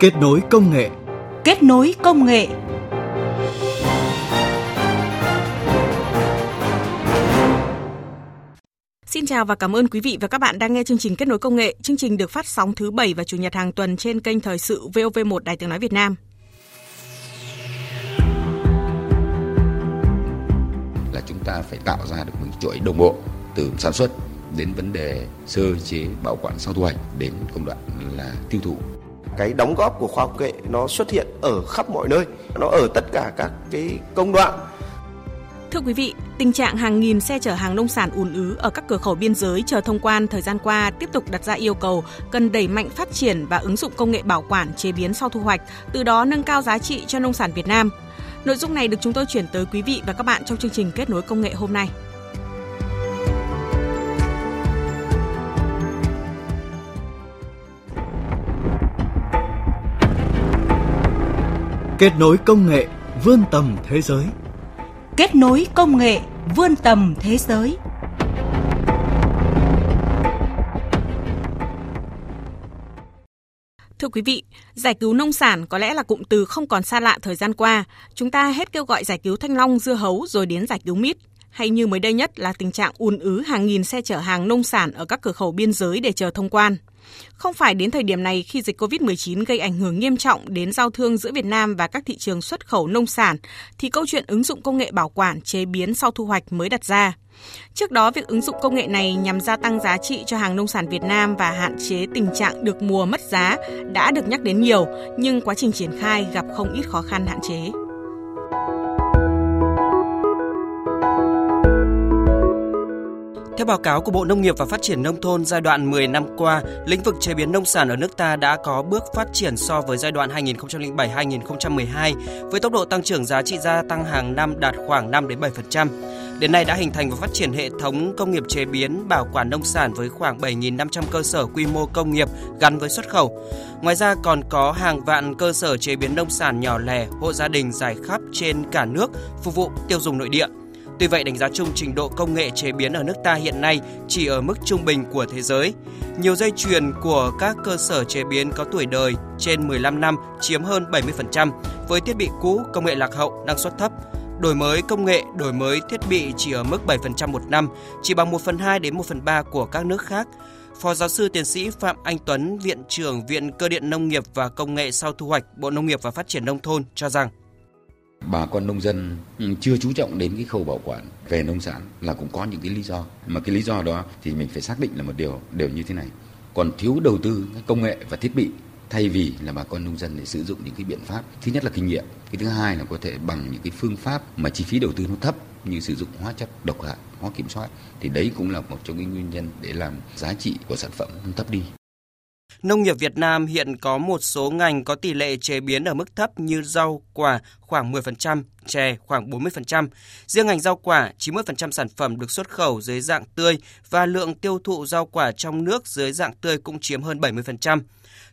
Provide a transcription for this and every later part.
Kết nối công nghệ. Kết nối công nghệ. Xin chào và cảm ơn quý vị và các bạn đang nghe chương trình Kết nối công nghệ. Chương trình được phát sóng thứ bảy và chủ nhật hàng tuần trên kênh Thời sự VOV1 Đài Tiếng nói Việt Nam. Là chúng ta phải tạo ra được một chuỗi đồng bộ từ sản xuất đến vấn đề sơ chế bảo quản sau thu hoạch đến công đoạn là tiêu thụ cái đóng góp của khoa học nghệ nó xuất hiện ở khắp mọi nơi nó ở tất cả các cái công đoạn Thưa quý vị, tình trạng hàng nghìn xe chở hàng nông sản ùn ứ ở các cửa khẩu biên giới chờ thông quan thời gian qua tiếp tục đặt ra yêu cầu cần đẩy mạnh phát triển và ứng dụng công nghệ bảo quản chế biến sau thu hoạch, từ đó nâng cao giá trị cho nông sản Việt Nam. Nội dung này được chúng tôi chuyển tới quý vị và các bạn trong chương trình kết nối công nghệ hôm nay. Kết nối công nghệ vươn tầm thế giới. Kết nối công nghệ vươn tầm thế giới. Thưa quý vị, giải cứu nông sản có lẽ là cụm từ không còn xa lạ thời gian qua. Chúng ta hết kêu gọi giải cứu thanh long, dưa hấu rồi đến giải cứu mít. Hay như mới đây nhất là tình trạng ùn ứ hàng nghìn xe chở hàng nông sản ở các cửa khẩu biên giới để chờ thông quan. Không phải đến thời điểm này khi dịch COVID-19 gây ảnh hưởng nghiêm trọng đến giao thương giữa Việt Nam và các thị trường xuất khẩu nông sản thì câu chuyện ứng dụng công nghệ bảo quản chế biến sau thu hoạch mới đặt ra. Trước đó, việc ứng dụng công nghệ này nhằm gia tăng giá trị cho hàng nông sản Việt Nam và hạn chế tình trạng được mùa mất giá đã được nhắc đến nhiều, nhưng quá trình triển khai gặp không ít khó khăn hạn chế. Theo báo cáo của Bộ Nông nghiệp và Phát triển Nông thôn giai đoạn 10 năm qua, lĩnh vực chế biến nông sản ở nước ta đã có bước phát triển so với giai đoạn 2007-2012 với tốc độ tăng trưởng giá trị gia tăng hàng năm đạt khoảng 5 đến 7%. Đến nay đã hình thành và phát triển hệ thống công nghiệp chế biến bảo quản nông sản với khoảng 7.500 cơ sở quy mô công nghiệp gắn với xuất khẩu. Ngoài ra còn có hàng vạn cơ sở chế biến nông sản nhỏ lẻ, hộ gia đình dài khắp trên cả nước phục vụ tiêu dùng nội địa. Tuy vậy, đánh giá chung trình độ công nghệ chế biến ở nước ta hiện nay chỉ ở mức trung bình của thế giới. Nhiều dây chuyền của các cơ sở chế biến có tuổi đời trên 15 năm chiếm hơn 70%, với thiết bị cũ, công nghệ lạc hậu, năng suất thấp. Đổi mới công nghệ, đổi mới thiết bị chỉ ở mức 7% một năm, chỉ bằng 1 phần 2 đến 1 phần 3 của các nước khác. Phó giáo sư tiến sĩ Phạm Anh Tuấn, Viện trưởng Viện Cơ điện Nông nghiệp và Công nghệ sau thu hoạch, Bộ Nông nghiệp và Phát triển Nông thôn cho rằng bà con nông dân ừ, chưa chú trọng đến cái khâu bảo quản về nông sản là cũng có những cái lý do. Mà cái lý do đó thì mình phải xác định là một điều đều như thế này. Còn thiếu đầu tư công nghệ và thiết bị, thay vì là bà con nông dân để sử dụng những cái biện pháp, thứ nhất là kinh nghiệm, cái thứ hai là có thể bằng những cái phương pháp mà chi phí đầu tư nó thấp như sử dụng hóa chất độc hại, hóa kiểm soát, thì đấy cũng là một trong những nguyên nhân để làm giá trị của sản phẩm thấp đi. Nông nghiệp Việt Nam hiện có một số ngành có tỷ lệ chế biến ở mức thấp như rau, quả khoảng 10%, chè khoảng 40%. Riêng ngành rau quả, 90% sản phẩm được xuất khẩu dưới dạng tươi và lượng tiêu thụ rau quả trong nước dưới dạng tươi cũng chiếm hơn 70%.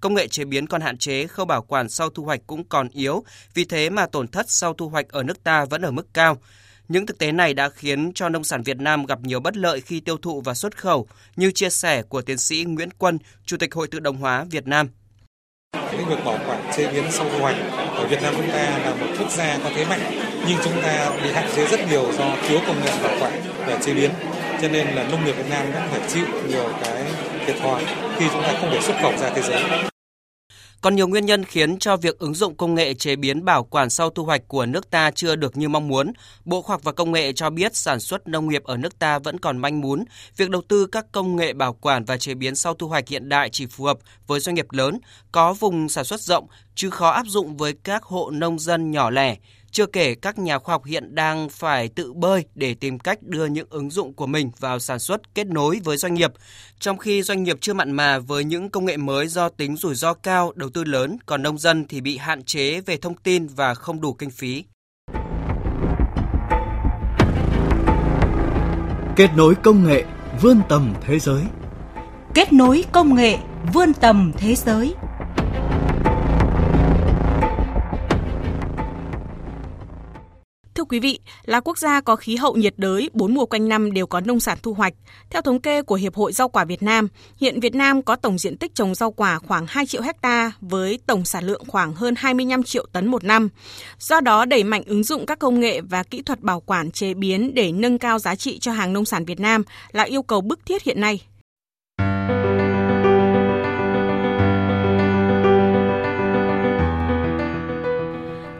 Công nghệ chế biến còn hạn chế, khâu bảo quản sau thu hoạch cũng còn yếu, vì thế mà tổn thất sau thu hoạch ở nước ta vẫn ở mức cao. Những thực tế này đã khiến cho nông sản Việt Nam gặp nhiều bất lợi khi tiêu thụ và xuất khẩu, như chia sẻ của tiến sĩ Nguyễn Quân, Chủ tịch Hội tự động hóa Việt Nam. Lĩnh vực bảo quản chế biến sau thu hoạch ở Việt Nam chúng ta là một quốc gia có thế mạnh, nhưng chúng ta bị hạn chế rất nhiều do thiếu công nghệ bảo quản và chế biến. Cho nên là nông nghiệp Việt Nam cũng phải chịu nhiều cái thiệt thòi khi chúng ta không thể xuất khẩu ra thế giới. Còn nhiều nguyên nhân khiến cho việc ứng dụng công nghệ chế biến bảo quản sau thu hoạch của nước ta chưa được như mong muốn. Bộ Khoa học và Công nghệ cho biết sản xuất nông nghiệp ở nước ta vẫn còn manh mún. Việc đầu tư các công nghệ bảo quản và chế biến sau thu hoạch hiện đại chỉ phù hợp với doanh nghiệp lớn, có vùng sản xuất rộng, chứ khó áp dụng với các hộ nông dân nhỏ lẻ. Chưa kể các nhà khoa học hiện đang phải tự bơi để tìm cách đưa những ứng dụng của mình vào sản xuất kết nối với doanh nghiệp, trong khi doanh nghiệp chưa mặn mà với những công nghệ mới do tính rủi ro cao, đầu tư lớn, còn nông dân thì bị hạn chế về thông tin và không đủ kinh phí. Kết nối công nghệ vươn tầm thế giới. Kết nối công nghệ vươn tầm thế giới. Quý vị, là quốc gia có khí hậu nhiệt đới, bốn mùa quanh năm đều có nông sản thu hoạch. Theo thống kê của Hiệp hội Rau quả Việt Nam, hiện Việt Nam có tổng diện tích trồng rau quả khoảng 2 triệu hecta với tổng sản lượng khoảng hơn 25 triệu tấn một năm. Do đó, đẩy mạnh ứng dụng các công nghệ và kỹ thuật bảo quản chế biến để nâng cao giá trị cho hàng nông sản Việt Nam là yêu cầu bức thiết hiện nay.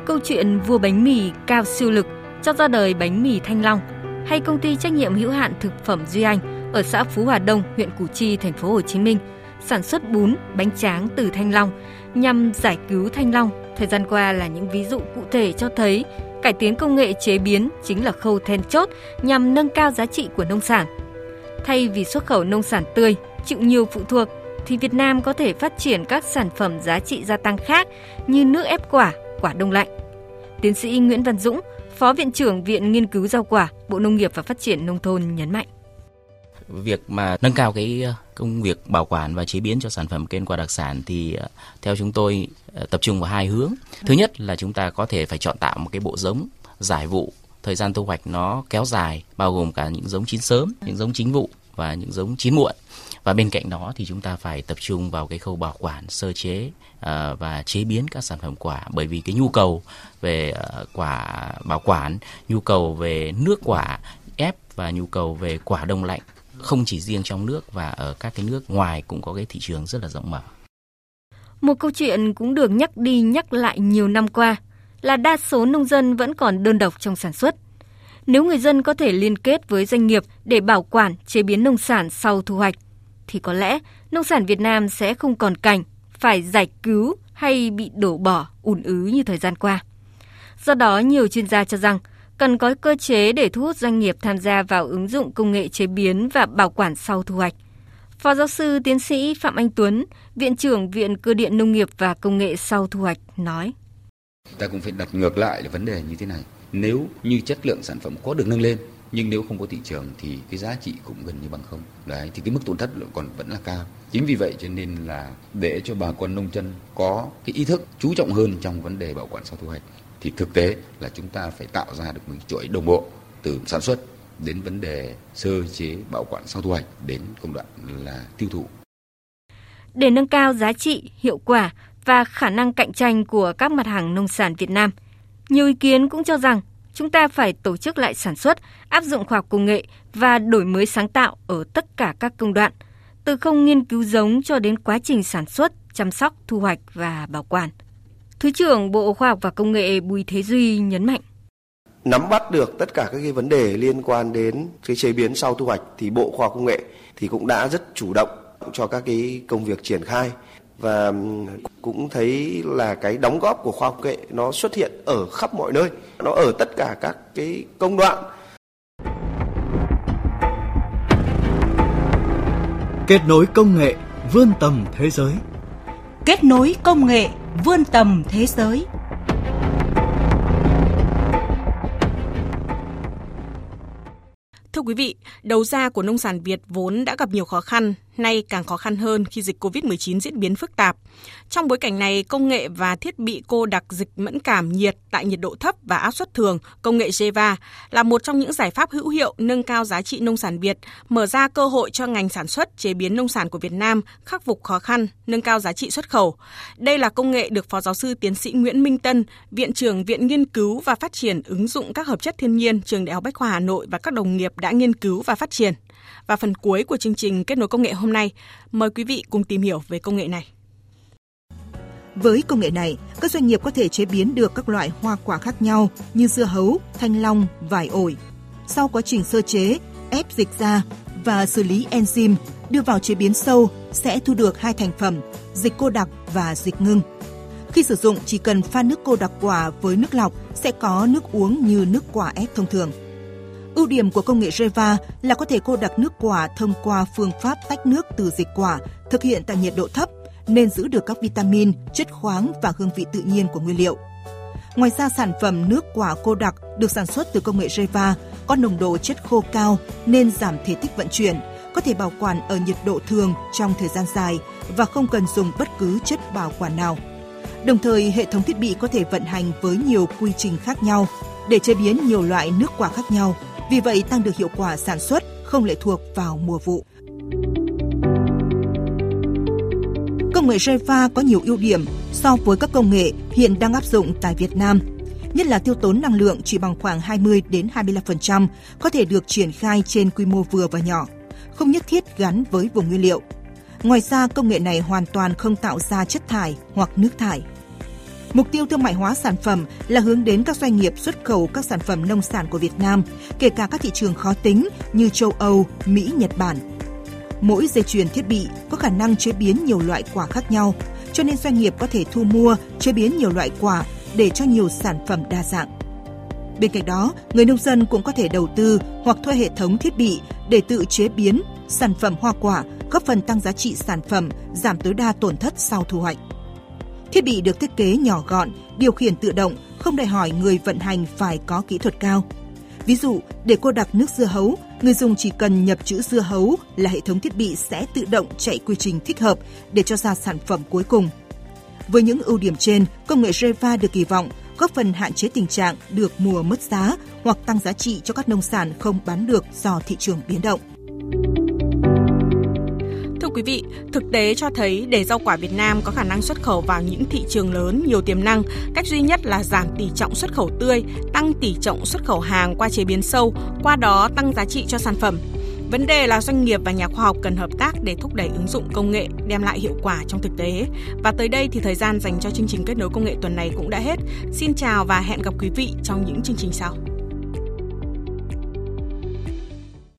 Câu chuyện vua bánh mì cao siêu lực cho ra đời bánh mì Thanh Long hay công ty trách nhiệm hữu hạn thực phẩm Duy Anh ở xã Phú Hòa Đông, huyện Củ Chi, thành phố Hồ Chí Minh sản xuất bún, bánh tráng từ thanh long nhằm giải cứu thanh long. Thời gian qua là những ví dụ cụ thể cho thấy cải tiến công nghệ chế biến chính là khâu then chốt nhằm nâng cao giá trị của nông sản. Thay vì xuất khẩu nông sản tươi, chịu nhiều phụ thuộc thì Việt Nam có thể phát triển các sản phẩm giá trị gia tăng khác như nước ép quả, quả đông lạnh. Tiến sĩ Nguyễn Văn Dũng, Phó Viện trưởng Viện Nghiên cứu Rau quả, Bộ Nông nghiệp và Phát triển Nông thôn nhấn mạnh. Việc mà nâng cao cái ờ, công việc bảo quản và chế biến cho sản phẩm cây quả đặc sản thì ờ, theo chúng tôi ờ, tập trung vào hai hướng. Thứ nhất là chúng ta có thể phải chọn tạo một cái bộ giống giải vụ thời gian thu hoạch nó kéo dài bao gồm cả những giống chín sớm, những giống chính vụ và những giống chín muộn và bên cạnh đó thì chúng ta phải tập trung vào cái khâu bảo quản sơ chế ờ, và chế biến các sản phẩm quả bởi vì cái nhu cầu về ờ, quả bảo quản nhu cầu về nước quả ép và nhu cầu về quả đông lạnh không chỉ riêng trong nước và ở các cái nước ngoài cũng có cái thị trường rất là rộng mở. Một câu chuyện cũng được nhắc đi nhắc lại nhiều năm qua là đa số nông dân vẫn còn đơn độc trong sản xuất. Nếu người dân có thể liên kết với doanh nghiệp để bảo quản, chế biến nông sản sau thu hoạch, thì có lẽ nông sản Việt Nam sẽ không còn cảnh phải giải cứu hay bị đổ bỏ, ùn ứ như thời gian qua. Do đó, nhiều chuyên gia cho rằng cần có cơ chế để thu hút doanh nghiệp tham gia vào ứng dụng công nghệ chế biến và bảo quản sau thu hoạch. Phó giáo sư tiến sĩ Phạm Anh Tuấn, Viện trưởng Viện Cơ điện Nông nghiệp và Công nghệ sau thu hoạch nói. Ta cũng phải đặt ngược lại là vấn đề như thế này. Nếu như chất lượng sản phẩm có được nâng lên nhưng nếu không có thị trường thì cái giá trị cũng gần như bằng không đấy thì cái mức tổn thất còn vẫn là cao chính vì vậy cho nên là để cho bà con nông dân có cái ý thức chú trọng hơn trong vấn đề bảo quản sau thu hoạch thì thực tế là chúng ta phải tạo ra được một chuỗi đồng bộ từ sản xuất đến vấn đề sơ chế bảo quản sau thu hoạch đến công đoạn là tiêu thụ. Để nâng cao giá trị, hiệu quả và khả năng cạnh tranh của các mặt hàng nông sản Việt Nam, nhiều ý kiến cũng cho rằng chúng ta phải tổ chức lại sản xuất, áp dụng khoa học công nghệ và đổi mới sáng tạo ở tất cả các công đoạn, từ không nghiên cứu giống cho đến quá trình sản xuất, chăm sóc, thu hoạch và bảo quản. Thứ trưởng Bộ Khoa học và Công nghệ Bùi Thế Duy nhấn mạnh. Nắm bắt được tất cả các cái vấn đề liên quan đến cái chế biến sau thu hoạch thì Bộ Khoa học Công nghệ thì cũng đã rất chủ động cho các cái công việc triển khai và cũng thấy là cái đóng góp của khoa học nghệ nó xuất hiện ở khắp mọi nơi, nó ở tất cả các cái công đoạn. Kết nối công nghệ vươn tầm thế giới. Kết nối công nghệ vươn tầm thế giới. Thưa quý vị, đầu ra của nông sản Việt vốn đã gặp nhiều khó khăn, nay càng khó khăn hơn khi dịch COVID-19 diễn biến phức tạp. Trong bối cảnh này, công nghệ và thiết bị cô đặc dịch mẫn cảm nhiệt tại nhiệt độ thấp và áp suất thường, công nghệ Jeva là một trong những giải pháp hữu hiệu nâng cao giá trị nông sản Việt, mở ra cơ hội cho ngành sản xuất chế biến nông sản của Việt Nam khắc phục khó khăn, nâng cao giá trị xuất khẩu. Đây là công nghệ được Phó giáo sư tiến sĩ Nguyễn Minh Tân, Viện trưởng Viện Nghiên cứu và Phát triển ứng dụng các hợp chất thiên nhiên, Trường Đại học Bách khoa Hà Nội và các đồng nghiệp đã nghiên cứu và phát triển. Và phần cuối của chương trình Kết nối công nghệ hôm nay, mời quý vị cùng tìm hiểu về công nghệ này. Với công nghệ này, các doanh nghiệp có thể chế biến được các loại hoa quả khác nhau như dưa hấu, thanh long, vải ổi. Sau quá trình sơ chế, ép dịch ra và xử lý enzyme đưa vào chế biến sâu sẽ thu được hai thành phẩm, dịch cô đặc và dịch ngưng. Khi sử dụng chỉ cần pha nước cô đặc quả với nước lọc sẽ có nước uống như nước quả ép thông thường. Ưu điểm của công nghệ Reva là có thể cô đặc nước quả thông qua phương pháp tách nước từ dịch quả thực hiện tại nhiệt độ thấp nên giữ được các vitamin, chất khoáng và hương vị tự nhiên của nguyên liệu. Ngoài ra sản phẩm nước quả cô đặc được sản xuất từ công nghệ Reva có nồng độ chất khô cao nên giảm thể tích vận chuyển, có thể bảo quản ở nhiệt độ thường trong thời gian dài và không cần dùng bất cứ chất bảo quản nào. Đồng thời, hệ thống thiết bị có thể vận hành với nhiều quy trình khác nhau, để chế biến nhiều loại nước quả khác nhau, vì vậy tăng được hiệu quả sản xuất không lệ thuộc vào mùa vụ. Công nghệ Reva có nhiều ưu điểm so với các công nghệ hiện đang áp dụng tại Việt Nam, nhất là tiêu tốn năng lượng chỉ bằng khoảng 20 đến 25%, có thể được triển khai trên quy mô vừa và nhỏ, không nhất thiết gắn với vùng nguyên liệu. Ngoài ra, công nghệ này hoàn toàn không tạo ra chất thải hoặc nước thải. Mục tiêu thương mại hóa sản phẩm là hướng đến các doanh nghiệp xuất khẩu các sản phẩm nông sản của Việt Nam, kể cả các thị trường khó tính như châu Âu, Mỹ, Nhật Bản. Mỗi dây chuyền thiết bị có khả năng chế biến nhiều loại quả khác nhau, cho nên doanh nghiệp có thể thu mua, chế biến nhiều loại quả để cho nhiều sản phẩm đa dạng. Bên cạnh đó, người nông dân cũng có thể đầu tư hoặc thuê hệ thống thiết bị để tự chế biến sản phẩm hoa quả, góp phần tăng giá trị sản phẩm, giảm tối đa tổn thất sau thu hoạch. Thiết bị được thiết kế nhỏ gọn, điều khiển tự động, không đòi hỏi người vận hành phải có kỹ thuật cao. Ví dụ, để cô đặc nước dưa hấu, người dùng chỉ cần nhập chữ dưa hấu là hệ thống thiết bị sẽ tự động chạy quy trình thích hợp để cho ra sản phẩm cuối cùng. Với những ưu điểm trên, công nghệ Reva được kỳ vọng góp phần hạn chế tình trạng được mùa mất giá hoặc tăng giá trị cho các nông sản không bán được do thị trường biến động. Quý vị, thực tế cho thấy để rau quả Việt Nam có khả năng xuất khẩu vào những thị trường lớn nhiều tiềm năng, cách duy nhất là giảm tỷ trọng xuất khẩu tươi, tăng tỷ trọng xuất khẩu hàng qua chế biến sâu, qua đó tăng giá trị cho sản phẩm. Vấn đề là doanh nghiệp và nhà khoa học cần hợp tác để thúc đẩy ứng dụng công nghệ đem lại hiệu quả trong thực tế. Và tới đây thì thời gian dành cho chương trình kết nối công nghệ tuần này cũng đã hết. Xin chào và hẹn gặp quý vị trong những chương trình sau.